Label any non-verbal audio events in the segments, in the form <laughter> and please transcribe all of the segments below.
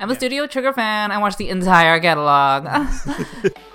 I'm a Studio Trigger fan. I watched the entire catalog. <laughs> <laughs>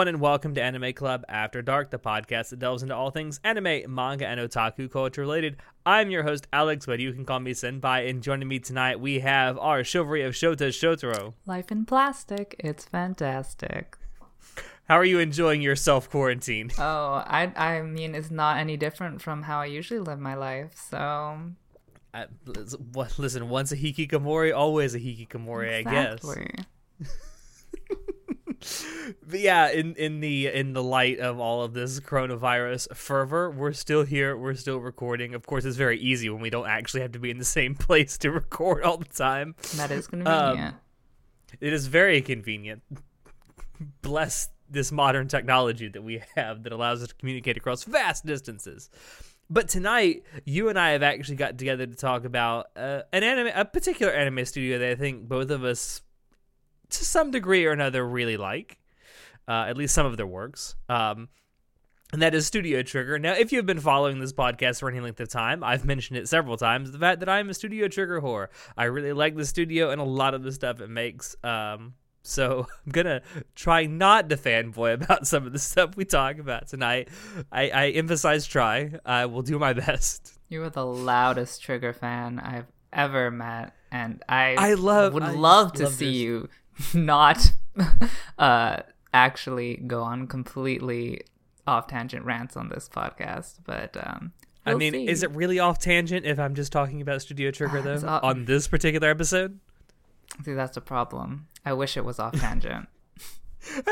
everyone, and welcome to Anime Club After Dark, the podcast that delves into all things anime, manga, and otaku culture related. I'm your host, Alex, but you can call me Senpai, and joining me tonight, we have our chivalry of Shota Shotaro. Life in plastic. It's fantastic. How are you enjoying your self quarantine? <laughs> Oh, I I mean, it's not any different from how I usually live my life. So Uh, listen, once a hikikomori, always a hikikomori, I guess. <laughs> But yeah, in in the in the light of all of this coronavirus fervor, we're still here. We're still recording. Of course, it's very easy when we don't actually have to be in the same <laughs> place to record all the time. That is going to be convenient. It is very convenient. Bless this modern technology that we have that allows us to communicate across vast distances. But tonight, you and I have actually got together to talk about uh, an anime, a particular anime studio that I think both of us, to some degree or another, really like. Uh, at least some of their works. Um, and that is Studio Trigger. Now, if you've been following this podcast for any length of time, I've mentioned it several times. The fact that I'm a Studio Trigger whore. I really like the studio and a lot of the stuff it makes. Um, so <laughs> I'm gonna try not to fanboy about some of the stuff we talk about tonight. I, I emphasize try. I will do my best. You are the loudest Trigger fan I've ever met, and I I love- would I love to love see this. you <laughs> not uh actually go on completely off tangent rants on this podcast. But um, I we'll mean, see. is it really off tangent if I'm just talking about Studio Trigger <sighs> though off- on this particular episode? See, that's a problem. I wish it was off tangent. <laughs>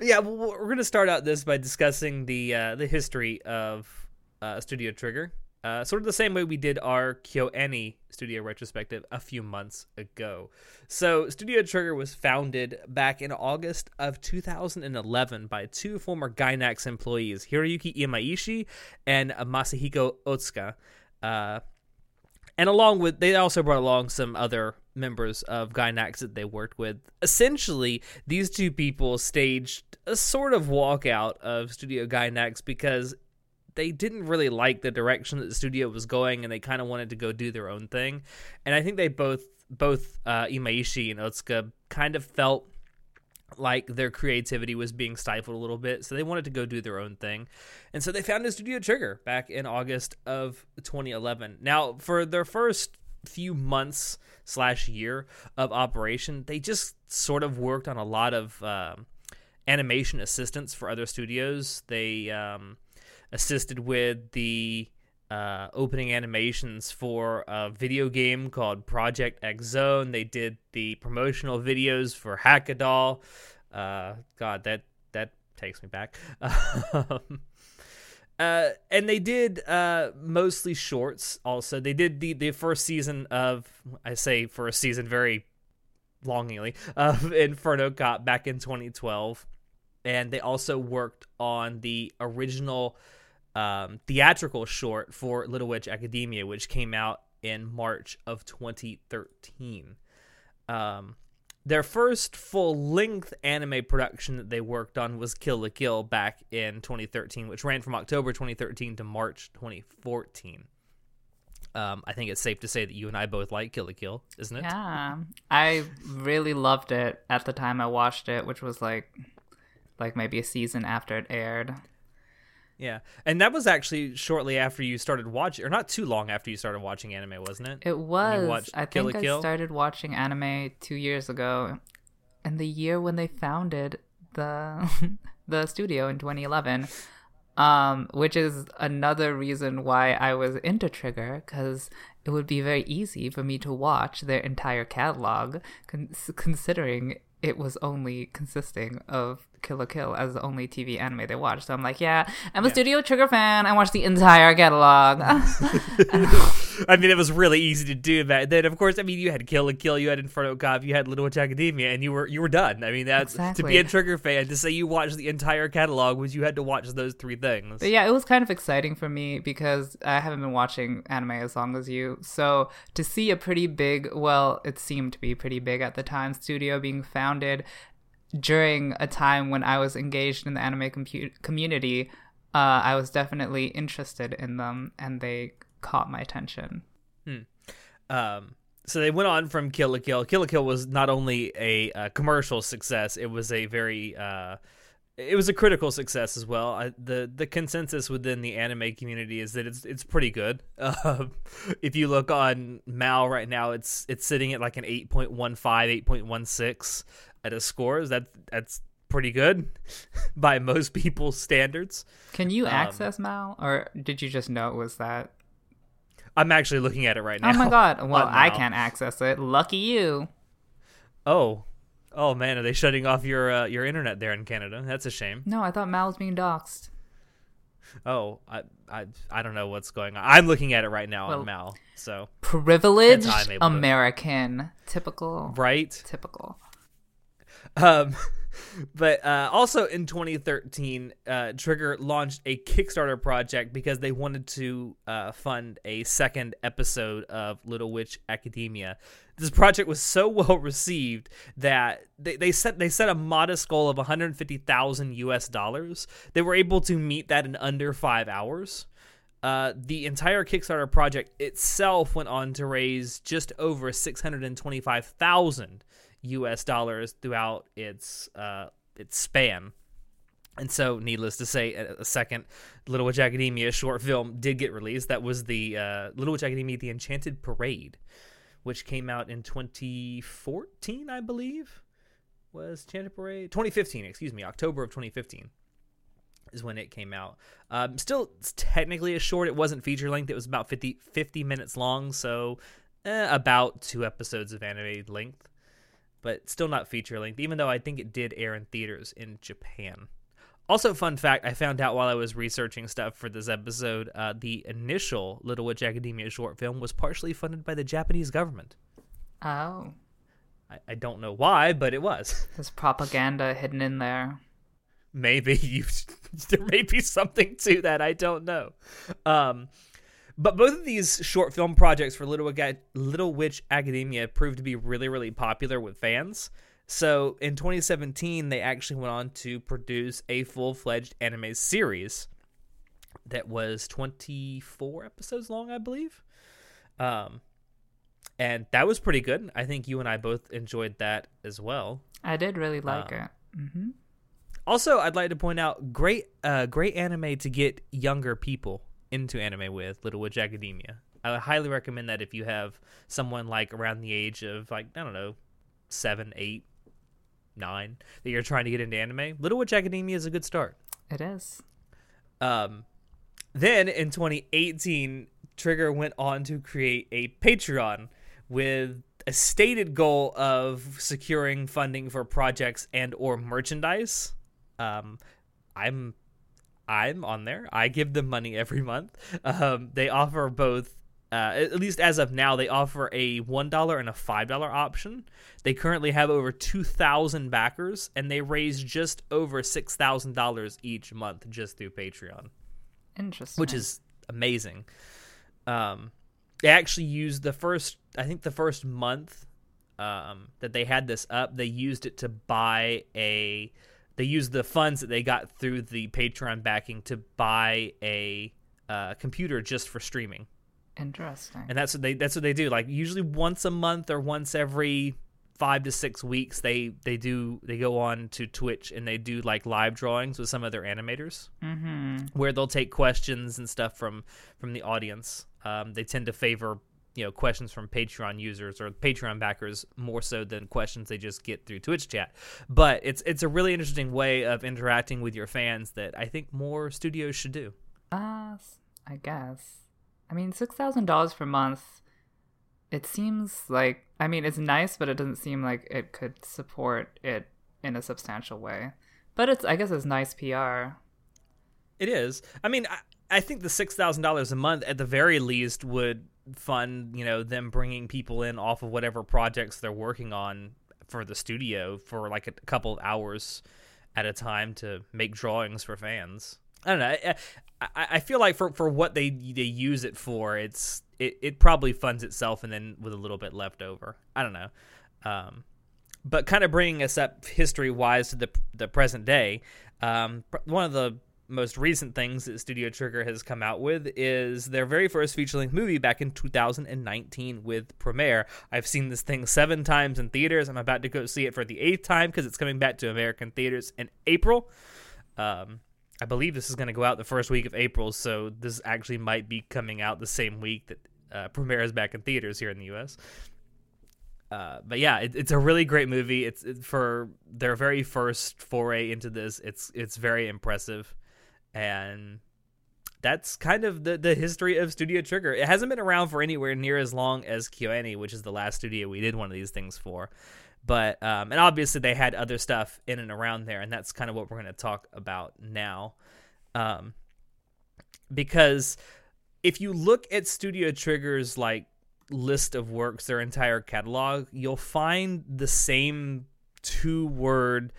yeah, well, we're going to start out this by discussing the uh, the history of uh, Studio Trigger, uh, sort of the same way we did our KyoAni Studio retrospective a few months ago. So, Studio Trigger was founded back in August of 2011 by two former Gainax employees, Hiroyuki Imaishi and Masahiko Otsuka. Uh, and along with they also brought along some other members of Gainax that they worked with. Essentially, these two people staged a sort of walkout of Studio Gainax because they didn't really like the direction that the studio was going and they kind of wanted to go do their own thing. And I think they both both uh, Imaishi and Otsuka kind of felt like their creativity was being stifled a little bit, so they wanted to go do their own thing. And so they found founded Studio Trigger back in August of 2011. Now, for their first few months slash year of operation, they just sort of worked on a lot of um, animation assistance for other studios. They um, assisted with the uh, opening animations for a video game called Project X Zone. They did the promotional videos for Hackadoll. Uh, God, that that takes me back. <laughs> Um, uh, and they did uh, mostly shorts. Also, they did the the first season of I say first season very longingly <laughs> of Inferno Cop back in 2012, and they also worked on the original um, theatrical short for Little Witch Academia, which came out in March of 2013. Um, their first full length anime production that they worked on was Kill la Kill back in 2013, which ran from October 2013 to March 2014. Um, I think it's safe to say that you and I both like Kill la Kill, isn't it? Yeah, I really loved it at the time I watched it, which was like, like maybe a season after it aired. Yeah, and that was actually shortly after you started watching, or not too long after you started watching anime, wasn't it? It was. watched I Kill think I Kill? started watching anime two years ago, and the year when they founded the <laughs> the studio in 2011. Um, which is another reason why I was into Trigger, because it would be very easy for me to watch their entire catalog, con- considering it was only consisting of Kill la Kill as the only TV anime they watch. So I'm like, yeah, I'm a Studio Trigger fan. I watched the entire catalog. <laughs> <laughs> I mean, it was really easy to do that. Then, of course, I mean, you had Kill la Kill, you had Inferno Cop, you had Little Witch Academia, and you were you were done. I mean, that's to be a Trigger fan to say you watched the entire catalog was you had to watch those three things. But yeah, it was kind of exciting for me because I haven't been watching anime as long as you. So to see a pretty big, well, it seemed to be pretty big at the time, studio being founded during a time when I was engaged in the anime compu- community, uh, I was definitely interested in them and they caught my attention. Um, so they went on from Kill la Kill. Kill la Kill was not only a, uh commercial success; it was a very uh, it was a critical success as well. I, the The consensus within the anime community is that it's it's pretty good. <laughs> Um, if you look on Mal right now, it's it's sitting at like an 8.15, 8.16 at a score. Is that that's pretty good <laughs> by most people's standards. Can you Um, access Mal or did you just know it was that? I'm actually looking at it right now. Oh my god. <laughs> Well, I can't access it. Lucky you. Oh, oh man, are they shutting off your uh, your internet there in Canada? That's a shame. No, I thought Mal was being doxxed. Oh, I I I don't know what's going on. I'm looking at it right now Well- on Mal. So privileged That's how I'm able to- American. Typical. right. Typical. Um, <laughs> but uh, also in 2013, uh, Trigger launched a Kickstarter project because they wanted to uh, fund a second episode of Little Witch Academia. This project was so <laughs> well received that they, they set they set a modest goal of 150,000 US dollars. They were able to meet that in under five hours. Uh, the entire Kickstarter project itself went on to raise just over 625,000 US dollars throughout its uh, its span. And so, needless to say, a second Little Witch Academia short film did get released. That was the uh, Little Witch Academia: The Enchanted Parade, which came out in 2014, I believe. Was Enchanted Parade 2015? Excuse me, October of 2015 is when it came out. Um, still, technically a short. It wasn't feature length. It was about 50, 50 minutes long, so eh, about two episodes of anime length, but still not feature length. Even though I think it did air in theaters in Japan. Also, fun fact: I found out while I was researching stuff for this episode, uh, the initial Little Witch Academia short film was partially funded by the Japanese government. Oh, I, I don't know why, but it was. <laughs> there's propaganda hidden in there. maybe <laughs> you <laughs> there may be something to that i don't know um but both of these short film projects for little, little witch academia proved to be really really popular with fans. So in 2017 they actually went on to produce a full-fledged anime series that was 24 episodes long i believe. Um and that was pretty good. I think you and i both enjoyed that as well. I did really like Um, it. hmm also, I'd like to point out great, uh, great anime to get younger people into anime with Little Witch Academia. I highly recommend that if you have someone like around the age of like I don't know, seven, eight, nine that you're trying to get into anime. Little Witch Academia is a good start. It is. Um, then in 2018, Trigger went on to create a Patreon with a stated goal of securing funding for projects and or merchandise. Um, I'm I'm on there. I give them money every month. Um, they offer both. Uh, at least as of now, they offer a one dollar and a five dollar option. They currently have over two thousand backers, and they raise just over six thousand dollars each month just through Patreon Interesting. which is amazing. Um, they actually used the first, I think the first month um, that they had this up, they used it to buy a. They used the funds that they got through the Patreon backing to buy a uh, computer just for streaming, interesting. and that's what they that's what they do. Like usually once a month or once every five to six weeks, they they do they go on to Twitch and they do like live drawings with some of their animators mm-hmm. where they'll take questions and stuff from from the audience. Um, they tend to favor you know questions from Patreon users or Patreon backers more so than questions they just get through Twitch chat. But it's it's a really interesting way of interacting with your fans that I think more studios should do. Uh, I guess. I mean, six thousand dollars per month. It seems like I mean it's nice, but it doesn't seem like it could support it in a substantial way. But it's I guess it's nice PR. It is. I mean, I, I think the six thousand dollars a month at the very least would fund you know them bringing people in off of whatever projects they're working on for the studio for like a couple of hours at a time to make drawings for fans. I don't know. I, I, I feel like for, for what they they use it for, it's it, it probably funds itself and then with a little bit left over. I don't know. Um, but kind of bringing us up history wise to the the present day, um, one of the most recent things that Studio Trigger has come out with is their very first feature length movie back in 2019 with Promare. I've seen this thing seven times in theaters. I'm about to go see it for the eighth time because it's coming back to American theaters in April. Um, I believe this is going to go out the first week of April, so this actually might be coming out the same week that uh, Promare is back in theaters here in the U.S. Uh, but yeah, it, it's a really great movie. It's it, for their very first foray into this. It's it's very impressive and that's kind of the, the history of Studio Trigger. It hasn't been around for anywhere near as long as KyoAni, which is the last studio we did one of these things for. But um, and obviously they had other stuff in and around there, and that's kind of what we're going to talk about now. Um, because if you look at Studio Trigger's like list of works, their entire catalog, you'll find the same two word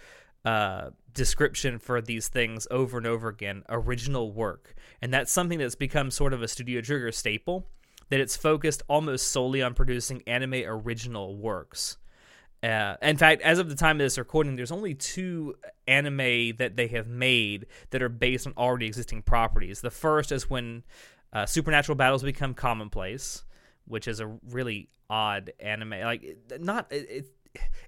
uh, description for these things over and over again original work. And that's something that's become sort of a Studio Trigger staple, that it's focused almost solely on producing anime original works. Uh, in fact, as of the time of this recording, there's only two anime that they have made that are based on already existing properties. The first is when uh, supernatural battles become commonplace, which is a really odd anime. Like, not it,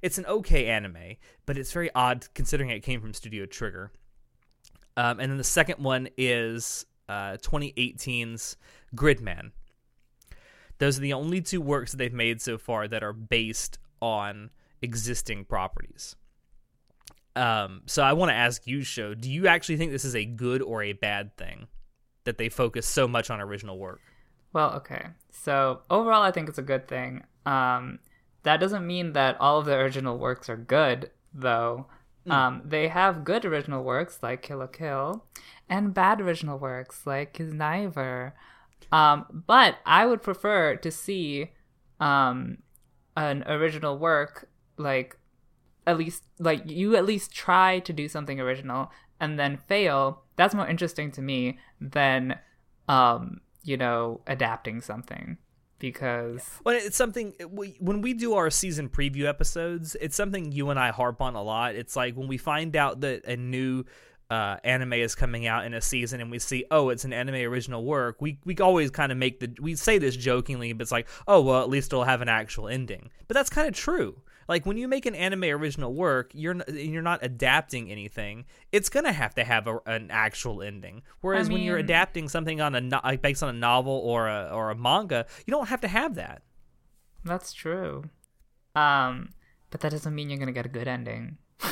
it's an okay anime, but it's very odd considering it came from Studio Trigger. Um, and then the second one is uh, 2018's Gridman. Those are the only two works that they've made so far that are based on existing properties. Um, so I want to ask you, Show, do you actually think this is a good or a bad thing that they focus so much on original work? Well, okay. So overall, I think it's a good thing. Um, that doesn't mean that all of the original works are good, though. Mm. Um, they have good original works like Kill la Kill, and bad original works like Kiznaiver. Um, but I would prefer to see um, an original work like at least like you at least try to do something original and then fail. That's more interesting to me than um, you know adapting something because well, it's something when we do our season preview episodes, it's something you and I harp on a lot. It's like when we find out that a new uh, anime is coming out in a season and we see oh it's an anime original work we we always kind of make the we say this jokingly but it's like oh well at least it'll have an actual ending but that's kind of true like when you make an anime original work, you're you're not adapting anything. It's gonna have to have a, an actual ending. Whereas I mean, when you're adapting something on a no- based on a novel or a or a manga, you don't have to have that. That's true. Um, but that doesn't mean you're gonna get a good ending. <laughs>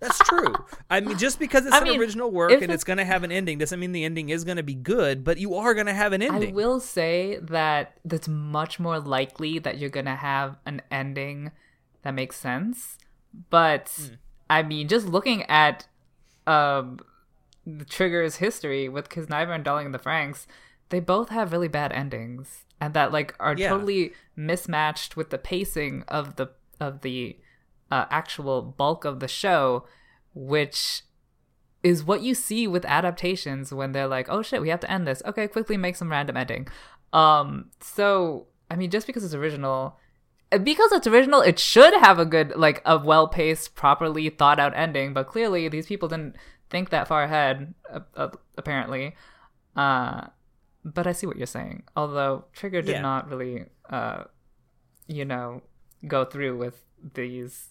That's true. I mean, just because it's I an mean, original work and it's going to have an ending doesn't mean the ending is going to be good, but you are going to have an ending. I will say that that's much more likely that you're going to have an ending that makes sense. But mm. I mean, just looking at um, the Trigger's history with Kiznaiver and Darling in the Franxx, they both have really bad endings, and that like are yeah. totally mismatched with the pacing of the of the uh, actual bulk of the show, which is what you see with adaptations when they're like, "Oh shit, we have to end this. Okay, quickly make some random ending." Um, so I mean, just because it's original because it's original, it should have a good, like, a well paced, properly thought out ending. But clearly, these people didn't think that far ahead, uh, uh, apparently. Uh, but I see what you're saying. Although Trigger did yeah. not really, uh, you know, go through with these,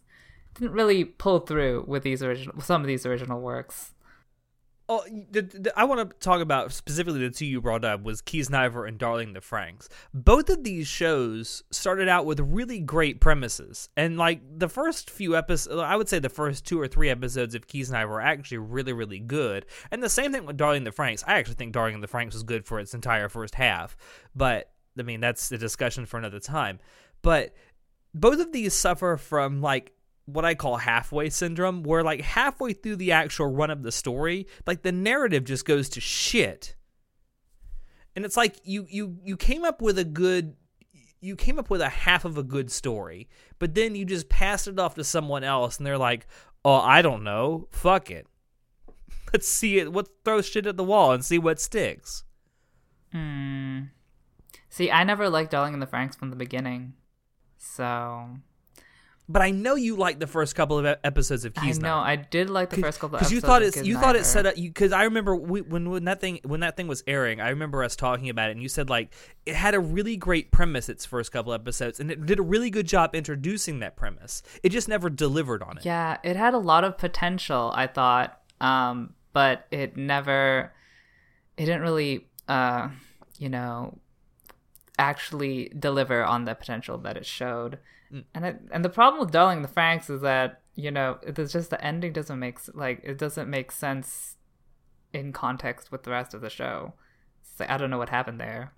didn't really pull through with these original, some of these original works. Oh, the, the, I want to talk about specifically the two you brought up was Kiznaiver and Darling the Franxx. Both of these shows started out with really great premises, and like the first few episodes, I would say the first two or three episodes of Keys Kiznaiver were actually really, really good. And the same thing with Darling the Franxx. I actually think Darling the Franxx was good for its entire first half, but I mean that's a discussion for another time. But both of these suffer from like what I call halfway syndrome, where like halfway through the actual run of the story, like the narrative just goes to shit. And it's like you you you came up with a good you came up with a half of a good story, but then you just passed it off to someone else and they're like, "Oh, I don't know. Fuck it. <laughs> Let's see it. What throw shit at the wall and see what sticks." Hmm. See, I never liked Darling in the Franxx from the beginning. So but I know you liked the first couple of episodes of Keys. I know I did like the first couple because you thought it you thought it set up because I remember we, when when that thing when that thing was airing, I remember us talking about it, and you said like it had a really great premise its first couple episodes, and it did a really good job introducing that premise. It just never delivered on it. Yeah, it had a lot of potential. I thought, um, but it never, it didn't really, uh, you know, actually deliver on the potential that it showed. Mm. And it, and the problem with Darling the Franxx is that you know it's just the ending doesn't make like it doesn't make sense in context with the rest of the show. Like, I don't know what happened there.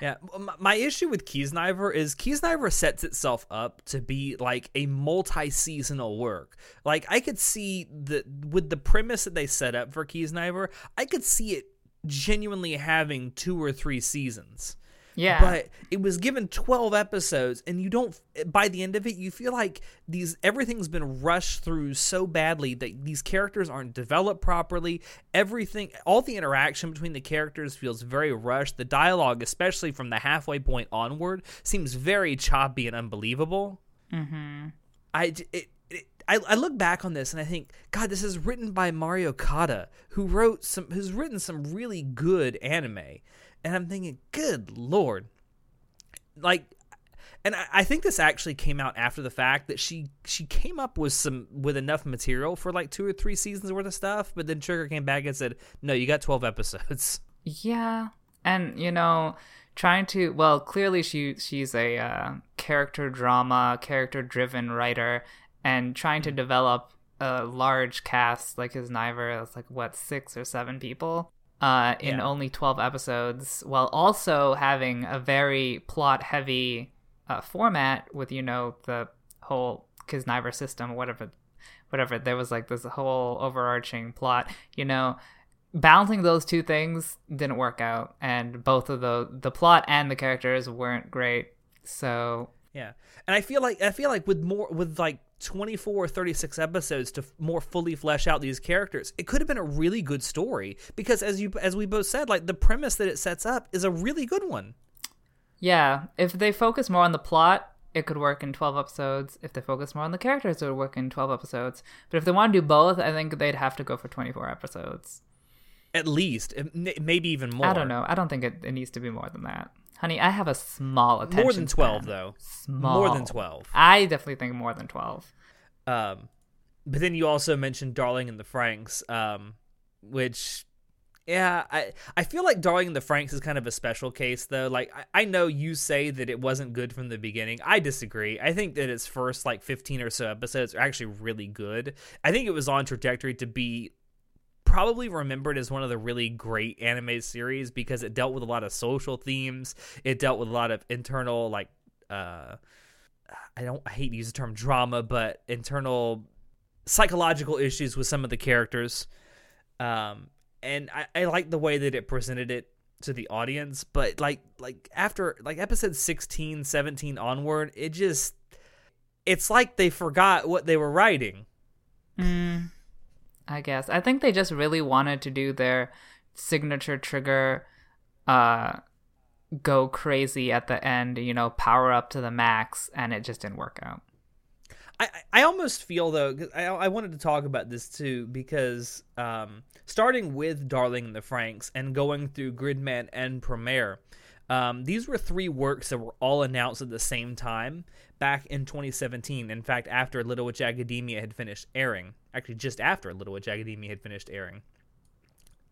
Yeah, my issue with Kiznaiver is Kiznaiver sets itself up to be like a multi-seasonal work. Like I could see the with the premise that they set up for Kiznaiver, I could see it genuinely having two or three seasons. Yeah. But it was given 12 episodes and you don't by the end of it you feel like these everything's been rushed through so badly that these characters aren't developed properly. Everything all the interaction between the characters feels very rushed. The dialogue, especially from the halfway point onward, seems very choppy and unbelievable. Mhm. I it, I, I, look back on this and I think, God, this is written by Mari Okada, who wrote some, who's written some really good anime and I'm thinking, good lord, like, and I, I think this actually came out after the fact that she she came up with some with enough material for like two or three seasons worth of stuff, but then Trigger came back and said, no, you got twelve episodes. <laughs> Yeah, and you know trying to well clearly she she's a uh, character drama character driven writer and trying to develop a large cast like Kiznaiver it's like what six or seven people uh, in yeah. only 12 episodes while also having a very plot heavy uh, format with you know the whole Kiznaiver system whatever whatever. There was like this whole overarching plot you know. Balancing those two things didn't work out and both of the the plot and the characters weren't great so yeah. And i feel like i feel like with more with like 24 or 36 episodes to more fully flesh out these characters. It could have been a really good story because as you as we both said like the premise that it sets up is a really good one. Yeah if they focus more on the plot it could work in 12 episodes. If they focus more on the characters it would work in 12 episodes. But if they want to do both i think they'd have to go for 24 episodes at least maybe even more i don't know i don't think it, it needs to be more than that Honey, I have a small attention. More than twelve, span. though. Small. More than twelve. I definitely think more than twelve. Um, but then you also mentioned Darling in the Franxx, um, which, yeah, I I feel like Darling in the Franxx is kind of a special case, though. Like I, I know you say that it wasn't good from the beginning. I disagree. I think that its first like fifteen or so episodes are actually really good. I think it was on trajectory to be probably remembered as one of the really great anime series because it dealt with a lot of social themes. It dealt with a lot of internal like uh I don't I hate to use the term drama, but internal psychological issues with some of the characters. Um and I, I like the way that it presented it to the audience, but like like after like episode 16, 17 onward, it just it's like they forgot what they were writing. Mm. I guess. I think they just really wanted to do their signature trigger uh go crazy at the end, you know, power up to the max and it just didn't work out. I, I almost feel though I, I wanted to talk about this too because um, starting with Darling and the Franxx and going through Gridman and Promare, um, these were three works that were all announced at the same time back in 2017. In fact, after Little Witch Academia had finished airing, actually just after Little Witch Academia had finished airing.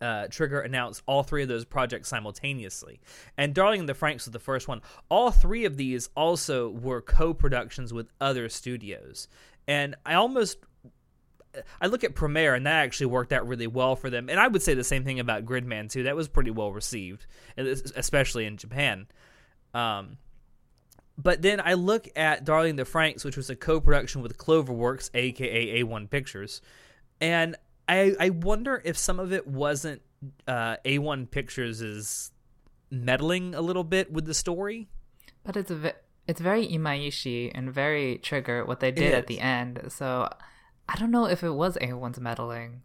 Uh, Trigger announced all three of those projects simultaneously. And Darling and the Franxx was the first one. All three of these also were co productions with other studios. And I almost I look at Promare, and that actually worked out really well for them. And I would say the same thing about Gridman too. That was pretty well received, especially in Japan. Um, but then I look at Darling the Franxx, which was a co-production with Cloverworks, aka A1 Pictures, and I I wonder if some of it wasn't uh, A1 Pictures is meddling a little bit with the story. But it's a ve- it's very Imaishi and very Trigger what they did at the end. So I don't know if it was A1's meddling.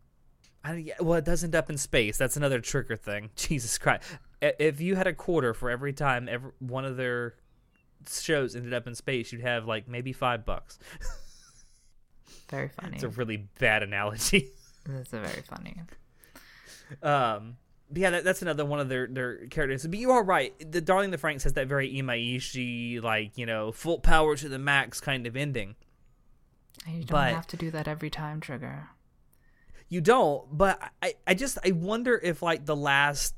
I, yeah, well, it does end up in space. That's another trigger thing. <laughs> Jesus Christ! If you had a quarter for every time every one of their shows ended up in space, you'd have like maybe five bucks. Very funny. <laughs> it's a really bad analogy. <laughs> It's a very funny. Um, but yeah, that, that's another one of their their characters. But you are right. The Darling the Franxx has that very Imaishi, like you know, full power to the max kind of ending. And you don't But- have to do that every time, Trigger. You don't, but I, I just I wonder if like the last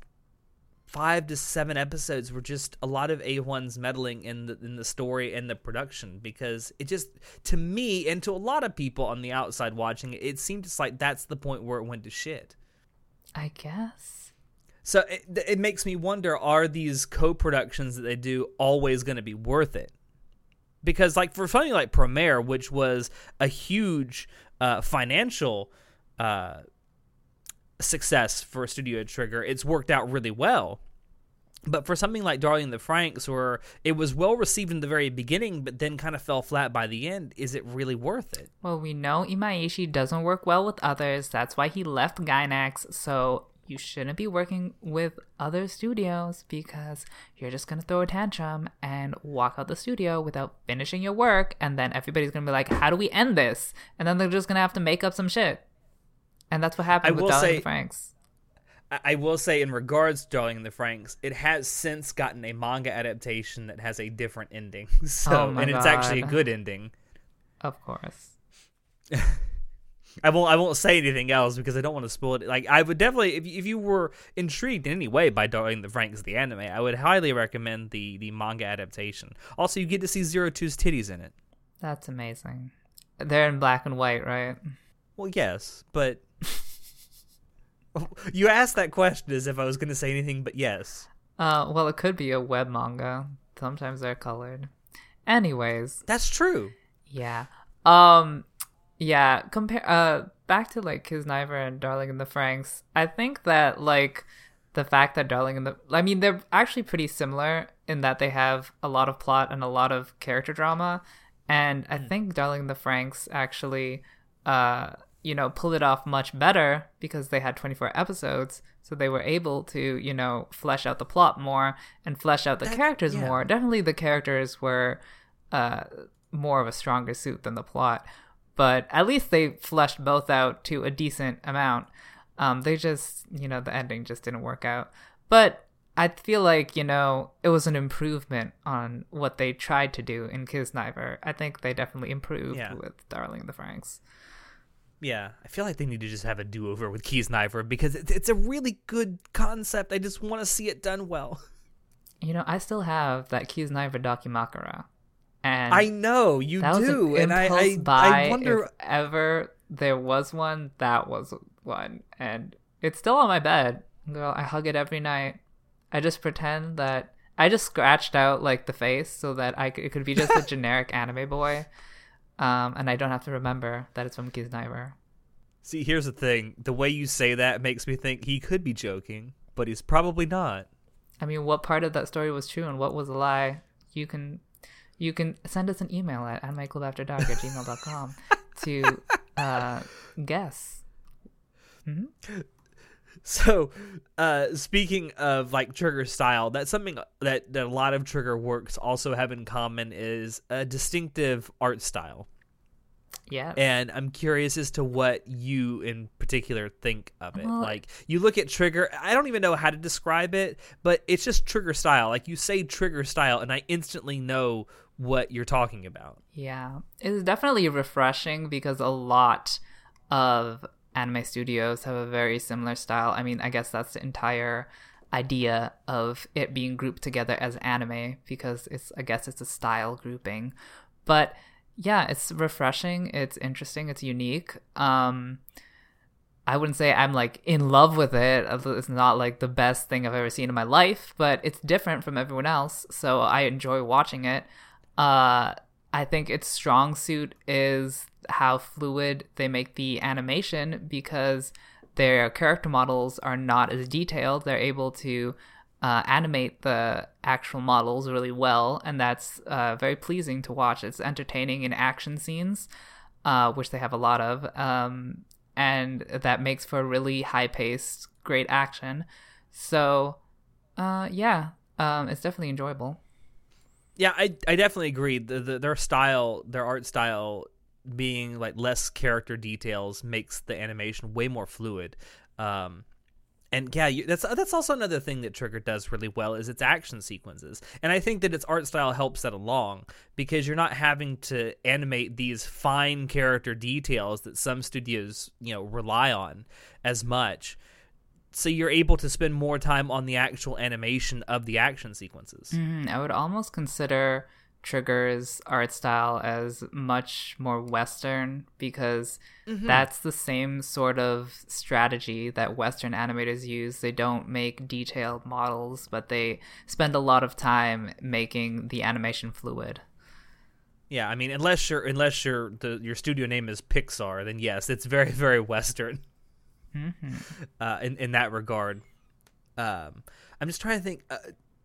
five to seven episodes were just a lot of A1's meddling in the in the story and the production because it just to me and to a lot of people on the outside watching it, it seemed just like that's the point where it went to shit. I guess. So it, it makes me wonder: Are these co-productions that they do always going to be worth it? Because, like, for something like Promare, which was a huge uh, financial uh, success for Studio Trigger, it's worked out really well. But for something like Darling the Franxx, where it was well received in the very beginning, but then kind of fell flat by the end, is it really worth it? Well, we know Imaishi doesn't work well with others. That's why he left Gainax. So you shouldn't be working with other studios because you're just gonna throw a tantrum and walk out the studio without finishing your work, and then everybody's gonna be like, "How do we end this?" And then they're just gonna have to make up some shit. And that's what happened I with Darling say- the Franxx. I- will say, in regards to Darling in the Franxx, it has since gotten a manga adaptation that has a different ending. <laughs> So, Oh and it's actually a good ending. Of course. <laughs> I won't. I won't say anything else because I don't want to spoil it. Like, I would definitely, if if you were intrigued in any way by Darling in the Franxx, the anime, I would highly recommend the the manga adaptation. Also, you get to see Zero Two's titties in it. That's amazing. They're in black and white, right? Well, yes, but <laughs> you asked that question as if I was going to say anything but yes. Uh, well, it could be a web manga. Sometimes they're colored. Anyways, That's true. yeah. Um, yeah. Compare. Uh, back to like Kiznaiver and Darling in the Franxx. I think that like the fact that Darling in the, I mean, they're actually pretty similar in that they have a lot of plot and a lot of character drama, and I think Darling in the Franxx actually, uh, you know, pulled it off much better because they had 24 episodes, so they were able to, you know, flesh out the plot more and flesh out the That- characters yeah. more. Definitely, the characters were uh, more of a stronger suit than the plot, but at least they fleshed both out to a decent amount. Um, they just, you know, the ending just didn't work out. But I feel like, you know, it was an improvement on what they tried to do in Kiznaiver. I think they definitely improved Yeah. with Darling the Franxx. Yeah, I feel like they need to just have a do over with Kiznaiver because it's a really good concept. I just want to see it done well. You know, I still have that Kiznaiver Dakimakura. And I know you do, an and I, I. I wonder. if ever there was one, that was one, and it's still on my bed. Girl, I hug it every night. I just pretend that I just scratched out like the face so that I c- it could be just a <laughs> generic anime boy, um, and I don't have to remember that it's from Kiznaiver. See, here's the thing: the way you say that makes me think he could be joking, but he's probably not. I mean, what part of that story was true and what was a lie? You can you can send us an email at anmiclubafterdark at gmail.com <laughs> to uh, guess. So, uh, speaking of like trigger style, that's something that, that a lot of trigger works also have in common is a distinctive art style. Yeah. And I'm curious as to what you in particular think of it. Well- like you look at trigger, I don't even know how to describe it, but it's just trigger style. Like you say trigger style and I instantly know what you're talking about. Yeah, it's definitely refreshing because a lot of anime studios have a very similar style. I mean, I guess that's the entire idea of it being grouped together as anime because it's I guess it's a style grouping. But yeah, it's refreshing, it's interesting, it's unique. Um I wouldn't say I'm like in love with it. It's not like the best thing I've ever seen in my life, but it's different from everyone else, so I enjoy watching it. Uh, I think its strong suit is how fluid they make the animation because their character models are not as detailed. They're able to uh, animate the actual models really well, and that's uh, very pleasing to watch. It's entertaining in action scenes, uh, which they have a lot of, um, and that makes for really high paced, great action. So, uh, yeah, um, it's definitely enjoyable. Yeah, I I definitely agree. The, the, their style, their art style, being like less character details makes the animation way more fluid. Um, and yeah, you, that's that's also another thing that Trigger does really well is its action sequences, and I think that its art style helps that along because you're not having to animate these fine character details that some studios you know rely on as much so you're able to spend more time on the actual animation of the action sequences. Mm, I would almost consider Trigger's art style as much more Western because mm-hmm. that's the same sort of strategy that Western animators use. They don't make detailed models, but they spend a lot of time making the animation fluid. Yeah, I mean, unless your unless your the your studio name is Pixar, then yes, it's very very Western mm-hmm. uh, in in that regard. Um, I'm just trying to think. Uh,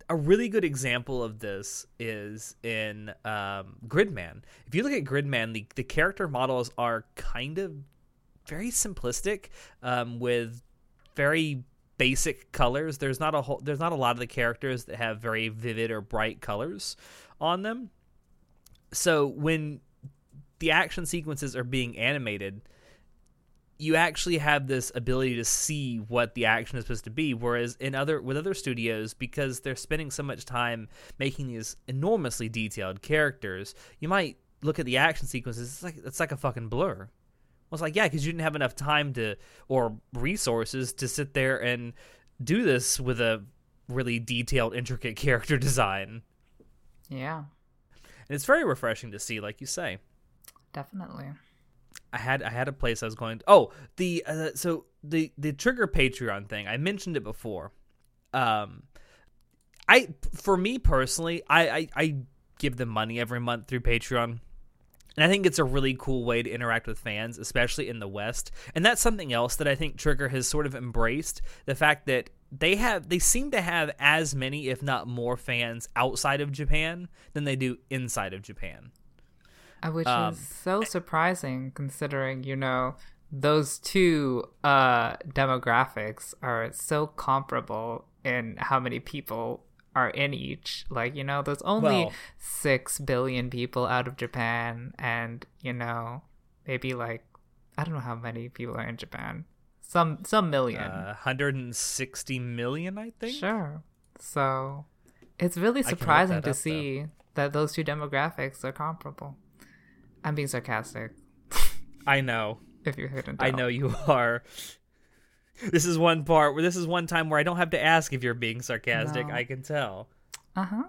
a really good example of this is in um, Gridman. If you look at Gridman, the, the character models are kind of very simplistic um, with very basic colors. There's not a whole, there's not a lot of the characters that have very vivid or bright colors on them. So when the action sequences are being animated, you actually have this ability to see what the action is supposed to be whereas in other with other studios because they're spending so much time making these enormously detailed characters you might look at the action sequences it's like it's like a fucking blur. Well it's like yeah because you didn't have enough time to or resources to sit there and do this with a really detailed intricate <laughs> character design. Yeah. And it's very refreshing to see like you say. Definitely I had I had a place I was going. To, oh, the uh, so the the trigger Patreon thing. I mentioned it before. Um, I for me personally, I, I I give them money every month through Patreon. And I think it's a really cool way to interact with fans, especially in the West. And that's something else that I think Trigger has sort of embraced the fact that they have they seem to have as many if not more fans outside of Japan than they do inside of Japan. Uh, which um, is so surprising considering you know those two uh demographics are so comparable in how many people are in each. Like you know there's only well, 6 billion people out of Japan and you know maybe like I don't know how many people are in Japan. Some some million. Uh, 160 million I think? Sure. So it's really surprising to up, see though. that those two demographics are comparable I'm being sarcastic. I know. If you couldn't I know you are. This is one part where this is one time where I don't have to ask if you're being sarcastic. No. I can tell. Uh huh.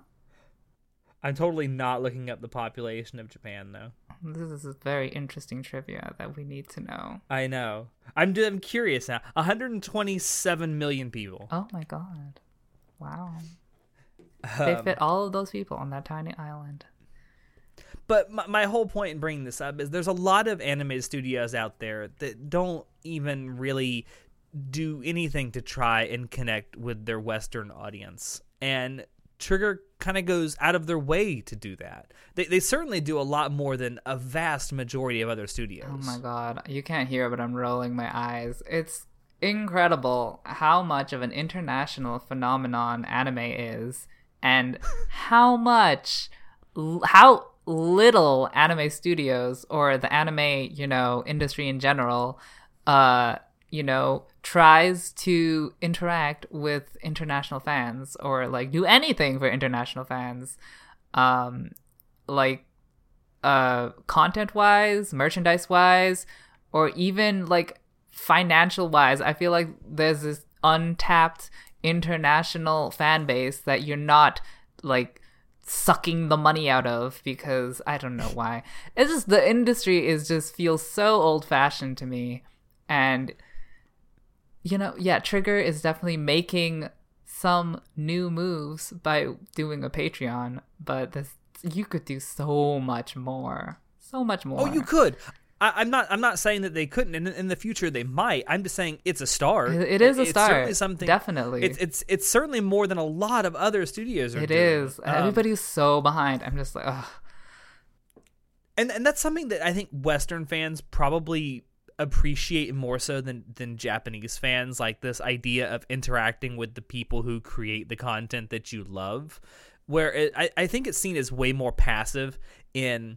I'm totally not looking up the population of Japan though. This is a very interesting trivia that we need to know. I know. I'm I'm curious now. 127 million people. Oh my god. Wow. Um, they fit all of those people on that tiny island. But my, my whole point in bringing this up is there's a lot of anime studios out there that don't even really do anything to try and connect with their Western audience. And Trigger kind of goes out of their way to do that. They, they certainly do a lot more than a vast majority of other studios. Oh my god, you can't hear, but I'm rolling my eyes. It's incredible how much of an international phenomenon anime is, and how much, how little anime studios or the anime, you know, industry in general, uh, you know, tries to interact with international fans or like do anything for international fans, um, like uh, content wise, merchandise wise, or even like financial wise. I feel like there's this untapped international fan base that you're not like sucking the money out of because I don't know why. It's just the industry is just feels so old fashioned to me. And you know, yeah, Trigger is definitely making some new moves by doing a Patreon, but this you could do so much more, so much more. Oh, you could. I, am not. I'm not saying that they couldn't. In, in the future, they might. I'm just saying it's a star. It, it is a it's star. Certainly something. Definitely. It's it's it's certainly more than a lot of other studios are. It doing. is. Um, Everybody's so behind. I'm just like, ugh. and and that's something that I think Western fans probably appreciate more so than than Japanese fans. Like this idea of interacting with the people who create the content that you love, where it, I I think it's seen as way more passive in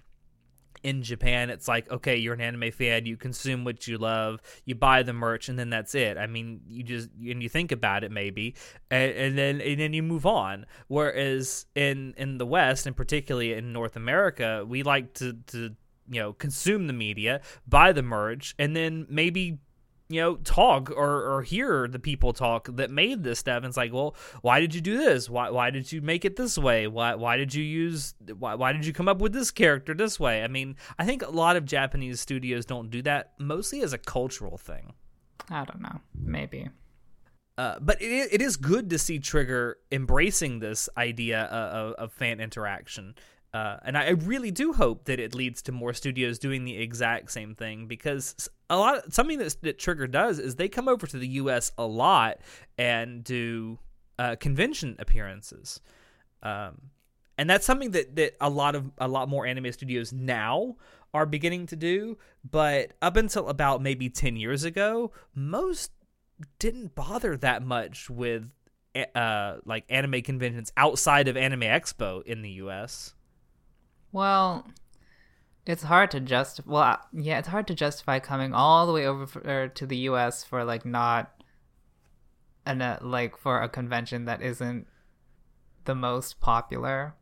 in Japan, it's like, okay, you're an anime fan, you consume what you love, you buy the merch, and then that's it. I mean, you just and you think about it maybe, and, and then and then you move on. Whereas in in the West, and particularly in North America, we like to to you know consume the media, buy the merch, and then maybe you know talk or, or hear the people talk that made this stuff and it's like well why did you do this why why did you make it this way why why did you use why, why did you come up with this character this way i mean i think a lot of japanese studios don't do that mostly as a cultural thing I don't know. Maybe. uh, but it, it is good to see Trigger embracing this idea of, of, of fan interaction. Uh, and I really do hope that it leads to more studios doing the exact same thing because a lot of, something that, that Trigger does is they come over to the U.S. a lot and do uh, convention appearances, um, and that's something that, that a lot of a lot more anime studios now are beginning to do. But up until about maybe ten years ago, most didn't bother that much with uh like anime conventions outside of Anime Expo in the US. Well, it's hard to just. Well, uh, yeah, it's hard to justify coming all the way over for, er, to the U.S. for like not, an uh, like for a convention that isn't the most popular.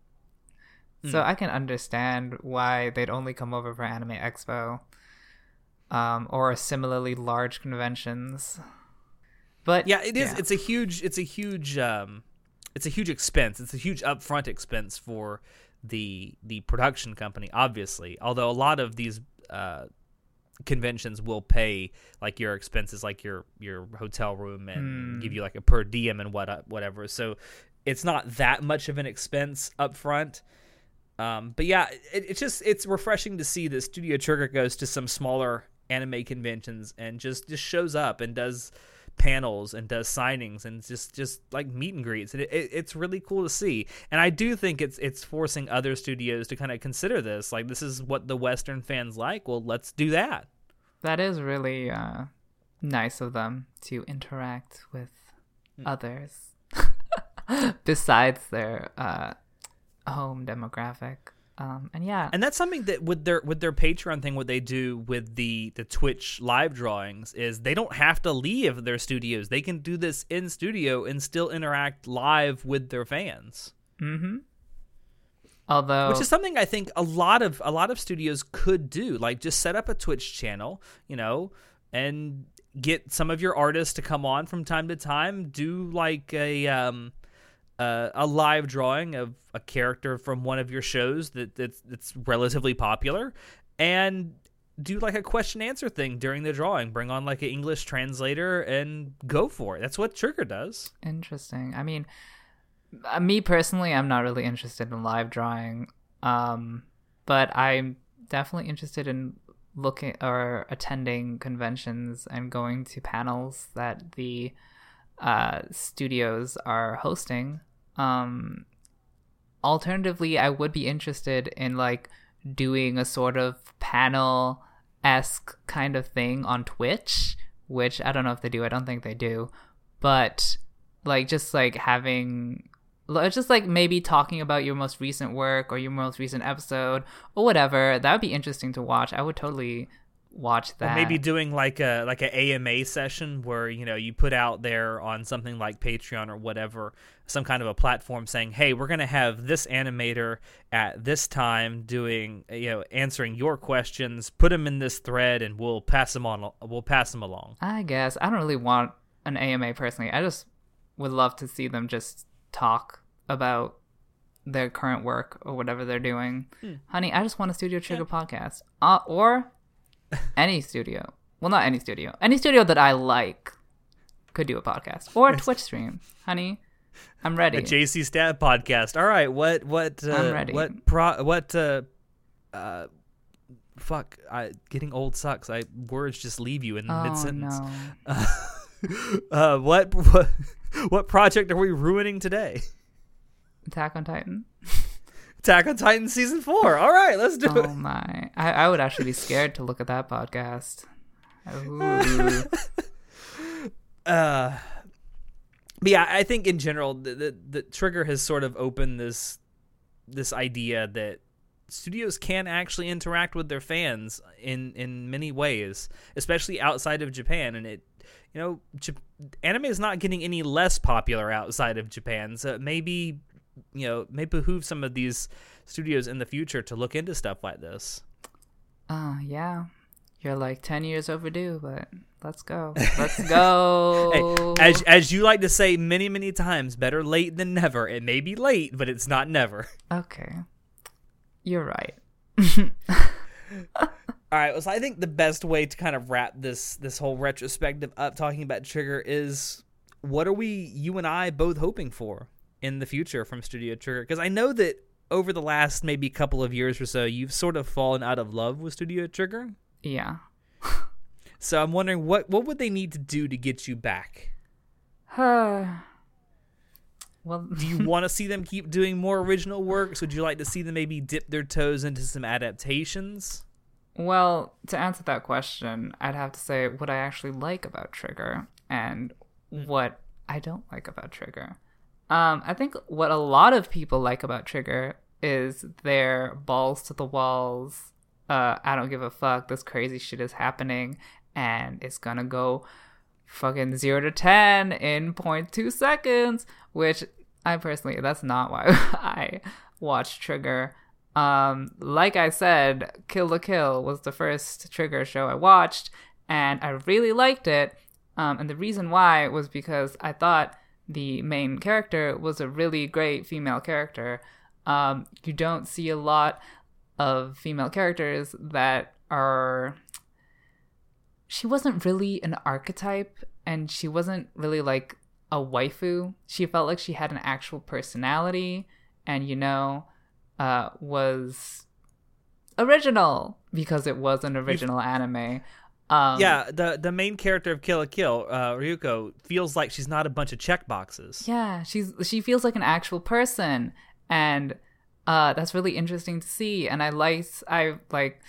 So I can understand why they'd only come over for Anime Expo, um, or similarly large conventions. But Yeah, it is it's a huge it's a huge um it's a huge expense. It's a huge upfront expense for the the production company obviously. Although a lot of these uh conventions will pay like your expenses like your your hotel room and give you like a per diem and what whatever. So it's not that much of an expense up front. Um, but yeah, it, it's just it's refreshing to see that Studio Trigger goes to some smaller anime conventions and just just shows up and does panels and does signings and just just like meet and greets. It, it, it's really cool to see, and I do think it's it's forcing other studios to kind of consider this. Like this is what the Western fans like. Well, let's do that. that is really uh, nice of them to interact with Hmm. others <laughs> besides their uh, home demographic. Um, and yeah, And that's something that with their with their Patreon thing, what they do with the the Twitch live drawings is they don't have to leave their studios. They can do this in studio and still interact live with their fans. Mm-hmm. Although which is something I think a lot of a lot of studios could do. Like just set up a Twitch channel, you know, and get some of your artists to come on from time to time. Do like a um, uh, a live drawing of a character from one of your shows that that's, that's relatively popular, and do like a question answer thing during the drawing. Bring on like an English translator and go for it. That's what Trigger does. Interesting. I mean, uh, me personally, I'm not really interested in live drawing, um, but I'm definitely interested in looking or attending conventions and going to panels that the uh, studios are hosting. Um, alternatively, I would be interested in like doing a sort of panel esque kind of thing on Twitch, which I don't know if they do. I don't think they do, but like just like having just like maybe talking about your most recent work or your most recent episode or whatever that would be interesting to watch i would totally watch that Or maybe doing like a like a AMA session where you know you put out there on something like Patreon or whatever some kind of a platform saying, "Hey, we're going to have this animator at this time doing you know answering your questions. Put them in this thread, and we'll pass them on. We'll pass them along." i guess i don't really want an ama personally i just would love to see them just talk about their current work or whatever they're doing honey i just want a studio trigger podcast uh, or any studio well not any studio any studio that i like could do a podcast or a twitch stream honey I'm ready. A JC Staff podcast. All right, what what uh, I'm ready. what pro what uh uh fuck, I getting old sucks. I words just leave you in oh mid sentence. no. <laughs> uh, what <laughs> what what project are we ruining today? Attack on Titan. Attack on Titan season 4. All right, let's do Oh it. Oh my. I, I would actually be scared to look at that podcast. <laughs> Uh but yeah i think in general the, the, the trigger has sort of opened this this idea that studios can actually interact with their fans in in many ways especially outside of japan and it you know J- anime is not getting any less popular outside of japan so maybe you know may behoove some of these studios in the future to look into stuff like this Oh, yeah. You're like 10 years overdue, but let's go. <laughs> Let's go. Hey, as as you like to say many many times, better late than never. It may be late, but it's not never. <laughs> okay. You're right. <laughs> All right, so I think the best way to kind of wrap this this whole retrospective up, talking about Trigger, is what are we, you and I, both hoping for in the future from Studio Trigger? Because I know that over the last maybe couple of years or so, you've sort of fallen out of love with Studio Trigger. Yeah. So I'm wondering what what would they need to do to get you back? <sighs> well, Do you <laughs> want to see them keep doing more original works? Would you like to see them maybe dip their toes into some adaptations? well, to answer that question, I'd have to say what I actually like about Trigger and mm. what I don't like about Trigger. Um, I think what a lot of people like about Trigger is their balls to the walls. Uh, I don't give a fuck. This crazy shit is happening, and it's gonna go fucking zero to ten in 0.2 seconds. Which I personally, that's not why <laughs> I watch Trigger. Um, like I said, Kill la Kill was the first Trigger show I watched, and I really liked it. Um, and the reason why was because I thought the main character was a really great female character. Um, you don't see a lot of female characters that are. She wasn't really an archetype, and she wasn't really like a waifu. She felt like she had an actual personality, and you know, uh, was original because it was an original anime. Um, yeah, the the main character of Kill la Kill, uh, Ryuko, feels like she's not a bunch of check boxes. Yeah, she's she feels like an actual person, and uh, that's really interesting to see. And I liked, I like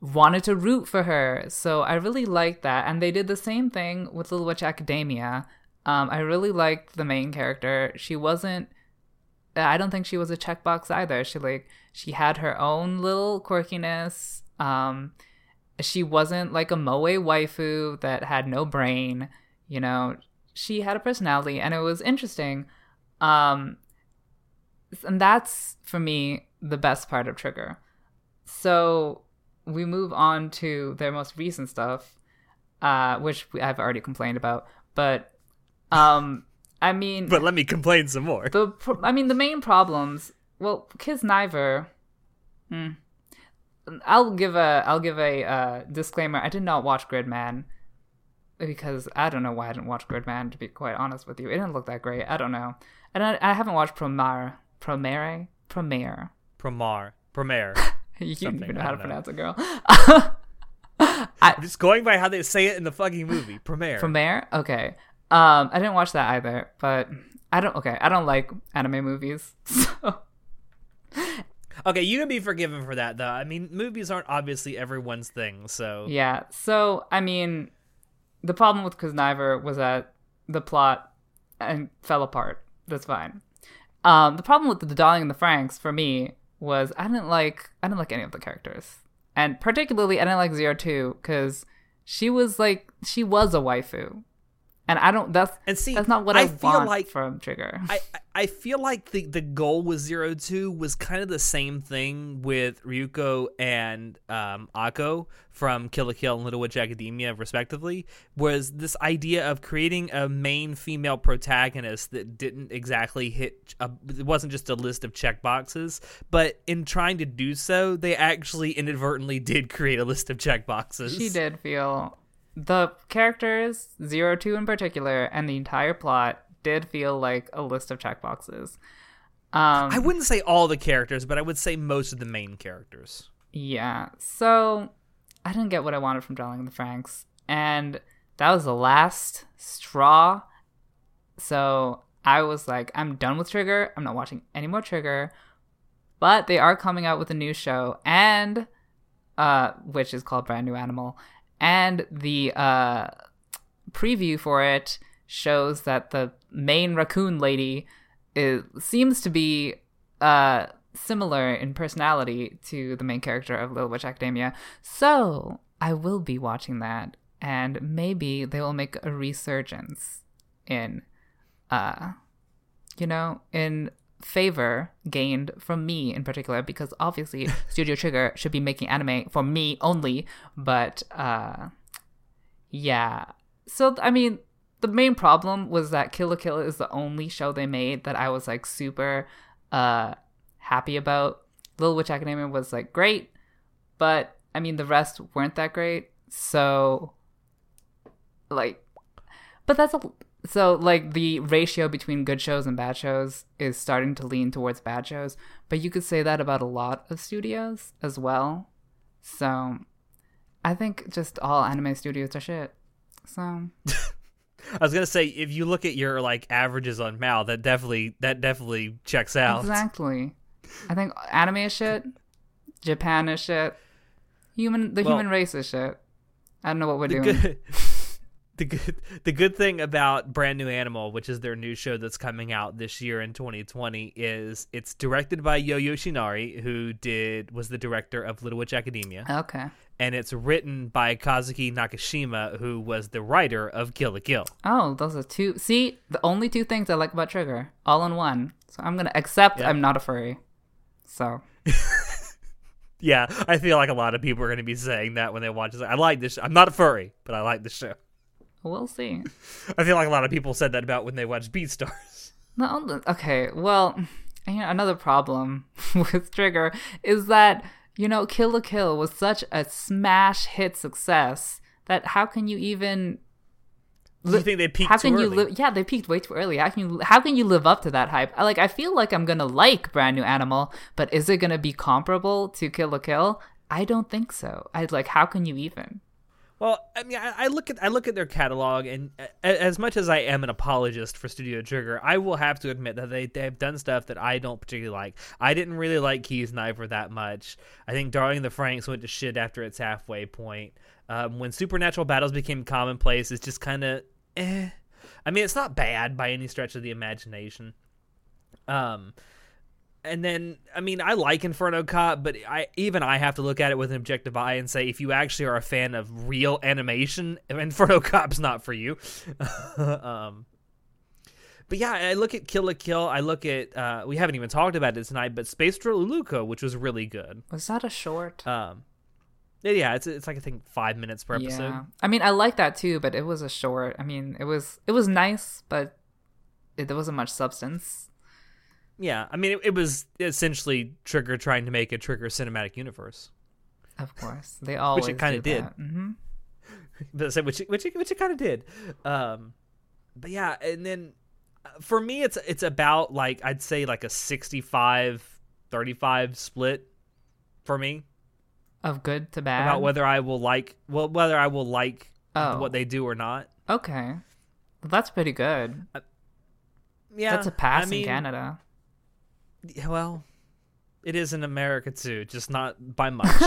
wanted to root for her, so I really liked that. And they did the same thing with Little Witch Academia. Um, I really liked the main character. She wasn't. I don't think she was a checkbox either. She like she had her own little quirkiness. Um, she wasn't like a moe waifu that had no brain. You know, she had a personality, and it was interesting. Um, and that's for me the best part of Trigger. So we move on to their most recent stuff, uh, which I've already complained about. But um, I mean, <laughs> But let me complain some more. the pro- I mean the main problems. Well, Kiznaiver. Hmm. I'll give a I'll give a uh, disclaimer. I did not watch Gridman because I don't know why I didn't watch Gridman. To be quite honest with you, it didn't look that great. I don't know, and I, I haven't watched Promare Promare Promare. Promar, Promare. <laughs> You Something, don't even know how to know. pronounce it, girl. <laughs> I'm just going by how they say it in the fucking movie. Promare. Promare. Okay. Um, I didn't watch that either, but I don't. Okay, I don't like anime movies, <laughs> so okay, you can be forgiven for that, though. I mean, movies aren't obviously everyone's thing, so. Yeah. So I mean, the problem with Kiznaiver was that the plot and fell apart. That's fine. Um, the problem with the Darling and the Franxx for me was I didn't like I didn't like any of the characters, and particularly I didn't like Zero Two because she was like she was a waifu, and I don't. That's And see, that's not what I, I feel want like- from Trigger. <laughs> I, I- feel like the, the goal with Zero Two was kind of the same thing with Ryuko and um, Akko from Kill la Kill and Little Witch Academia, respectively, was this idea of creating a main female protagonist that didn't exactly hit. A, it wasn't just a list of check boxes, but in trying to do so, they actually inadvertently did create a list of check boxes. she did feel the characters zero two in particular and the entire plot did feel like a list of checkboxes. Um, I wouldn't say all the characters, but I would say most of the main characters. Yeah. So I didn't get what I wanted from Darling in the Franxx. And that was the last straw. So I was like, I'm done with Trigger. I'm not watching any more Trigger. But they are coming out with a new show and uh which is called Brand New Animal. And the uh preview for it shows that the main raccoon lady is, seems to be uh similar in personality to the main character of Little Witch Academia. So I will be watching that, and maybe they will make a resurgence in, uh, you know, in favor gained from me in particular because obviously <laughs> Studio Trigger should be making anime for me only, but uh yeah. So I mean, the main problem was that Kill la Kill is the only show they made that I was like super uh happy about. Little Witch Academia was like great, but I mean the rest weren't that great. So like but that's a so like the ratio between good shows and bad shows is starting to lean towards bad shows, but you could say that about a lot of studios as well. So I think just all anime studios are shit. So <laughs> I was gonna say if you look at your like averages on Mal, that definitely that definitely checks out. Exactly. I think anime is shit. Japan is shit. Human the Well, human race is shit. I don't know what we're doing. good, <laughs> <laughs> the good, the good thing about Brand New Animal, which is their new show that's coming out this year in 2020, is it's directed by Yo Yoshinari, who did was the director of Little Witch Academia, Okay. and it's written by Kazuki Nakashima, who was the writer of Kill la Kill. Oh, those are two. See, the only two things I like about Trigger, all in one. So I'm gonna accept Yeah. I'm not a furry. So <laughs> Yeah, I feel like a lot of people are going to be saying that when they watch this. I like this. Show. I'm not a furry, but I like the show. We'll see. I feel like a lot of people said that about when they watched Beastars. No, <laughs> okay. Well, another problem <laughs> with Trigger is that you know, Kill la Kill was such a smash hit success that how can you even you think they peaked how can you live? Yeah, they peaked way too early. How can you how can you live up to that hype? Like, I feel like I'm gonna like Brand New Animal, but is it gonna be comparable to Kill la Kill? I don't think so. I like, how can you even? Well, I mean, I, look at I look at their catalog, and as much as I am an apologist for Studio Trigger, I will have to admit that they they've done stuff that I don't particularly like. I didn't really like Kiznaiver that much. I think Darling the Franxx went to shit after its halfway point. Um, when supernatural battles became commonplace, it's just kind of eh. I mean, it's not bad by any stretch of the imagination. Um, and then I mean I like Inferno Cop, but I even I have to look at it with an objective eye and say if you actually are a fan of real animation, <laughs> Inferno Cop's not for you. <laughs> um, but yeah, I look at Kill la Kill. I look at uh, we haven't even talked about it tonight, but Space Patrol Luluco, which was really good. Was that a short? Um, yeah, it's it's like I think five minutes per episode. Yeah, I mean, I like that too, but it was a short. I mean, it was it was nice, but it, there wasn't much substance. Yeah, I mean it, it was essentially Trigger trying to make a Trigger cinematic universe. Of course, they all which it kinda do did. hmm so- <laughs> which which it- which it kind of did. Um, but yeah, and then uh, for me, it's it's about like I'd say like a 65 35 split for me Of good to bad. about whether I will like well whether I will like Oh. what they do or not. Okay, well, that's pretty good. Yeah, that's a pass I mean, in Canada. Well, it is in America too, just not by <laughs> much.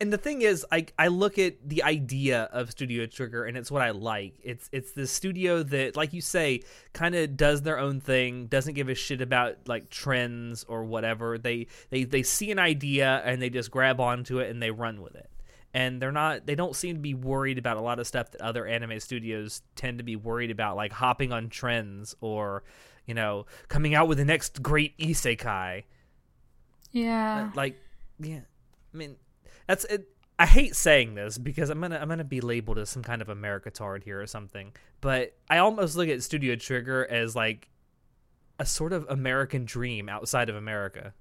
and the thing is, I I look at the idea of Studio Trigger, and it's what I like. It's it's the studio that, like you say, kind of does their own thing, doesn't give a shit about like trends or whatever. They they they see an idea and they just grab onto it and they run with it. And they're not they don't seem to be worried about a lot of stuff that other anime studios tend to be worried about, like hopping on trends or you know coming out with the next great isekai. Yeah. Uh, like yeah i mean that's it. I hate saying this because i'm gonna i'm gonna be labeled as some kind of america tard here or something but i almost look at studio trigger as like a sort of american dream outside of america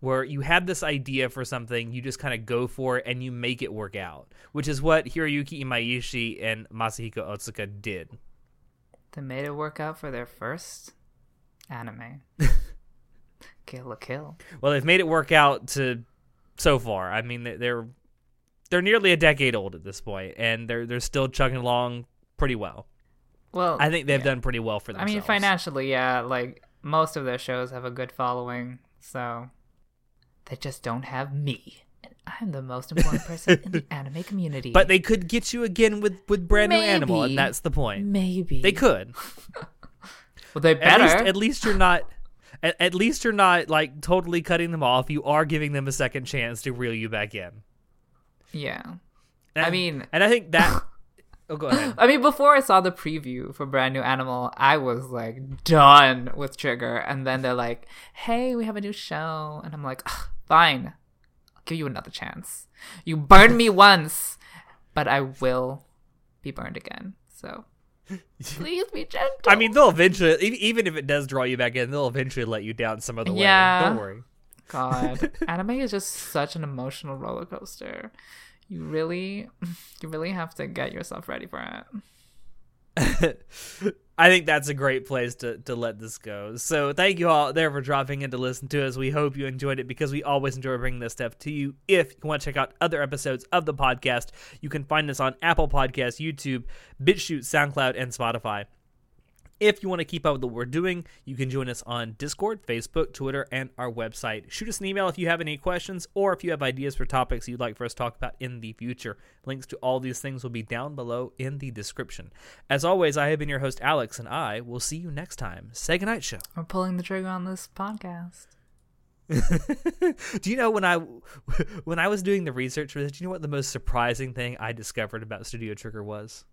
where you have this idea for something you just kind of go for it and you make it work out which is what hiroyuki imaishi and masahiko otsuka did. They made it work out for their first anime. <laughs> Kill la Kill. Well, they've made it work out to so far. I mean, they're they're nearly a decade old at this point, and they're they're still chugging along pretty well. Well, I think they've yeah. done pretty well for I mean, financially, yeah. Like most of their shows have a good following, so they just don't have me. And I'm the most important person in the <laughs> anime community. but they could get you again with with brand new animal, and that's the point. maybe They could. <laughs> Well, they At least, at least you're not. At, at least you're not like totally cutting them off. You are giving them a second chance to reel you back in. yeah. And I mean- and I think that. <laughs> oh, go ahead. I mean, before I saw the preview for Brand New Animal, I was like done with Trigger, and then they're like, "Hey, we have a new show," and I'm like, "Fine, I'll give you another chance. You burned me once, but I will be burned again. So <laughs> please be gentle." I mean, they'll eventually, even if it does draw you back in, they'll eventually let you down some other way. Yeah. Don't worry. God, <laughs> anime is just such an emotional roller coaster. You really, <laughs> you really have to get yourself ready for it. I think that's a great place to, to let this go. So thank you all there for dropping in to listen to us. We hope you enjoyed it because we always enjoy bringing this stuff to you. If you want to check out other episodes of the podcast, you can find us on Apple Podcasts, YouTube, BitChute, SoundCloud, and Spotify. If you want to keep up with what we're doing, you can join us on Discord, Facebook, Twitter, and our website. Shoot us an email if you have any questions or if you have ideas for topics you'd like for us to talk about in the future. Links to all these things will be down below in the description. As always, I have been your host, Alex, and I will see you next time. Say goodnight, show. We're pulling the trigger on this podcast. <laughs> do you know when I <laughs> when I was doing the research for this, do you know what the most surprising thing I discovered about Studio Trigger was?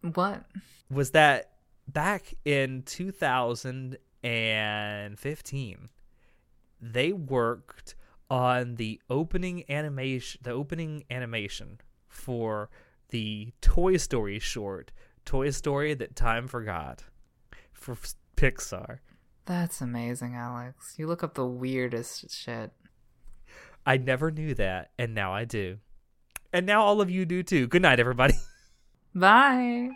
What? was that back in 2015 they worked on the opening animation the opening animation for the Toy Story short Toy Story that time forgot for Pixar. That's amazing, Alex. You look up the weirdest shit. I never knew that and now I do. And now all of you do too. Good night everybody. <laughs> Bye.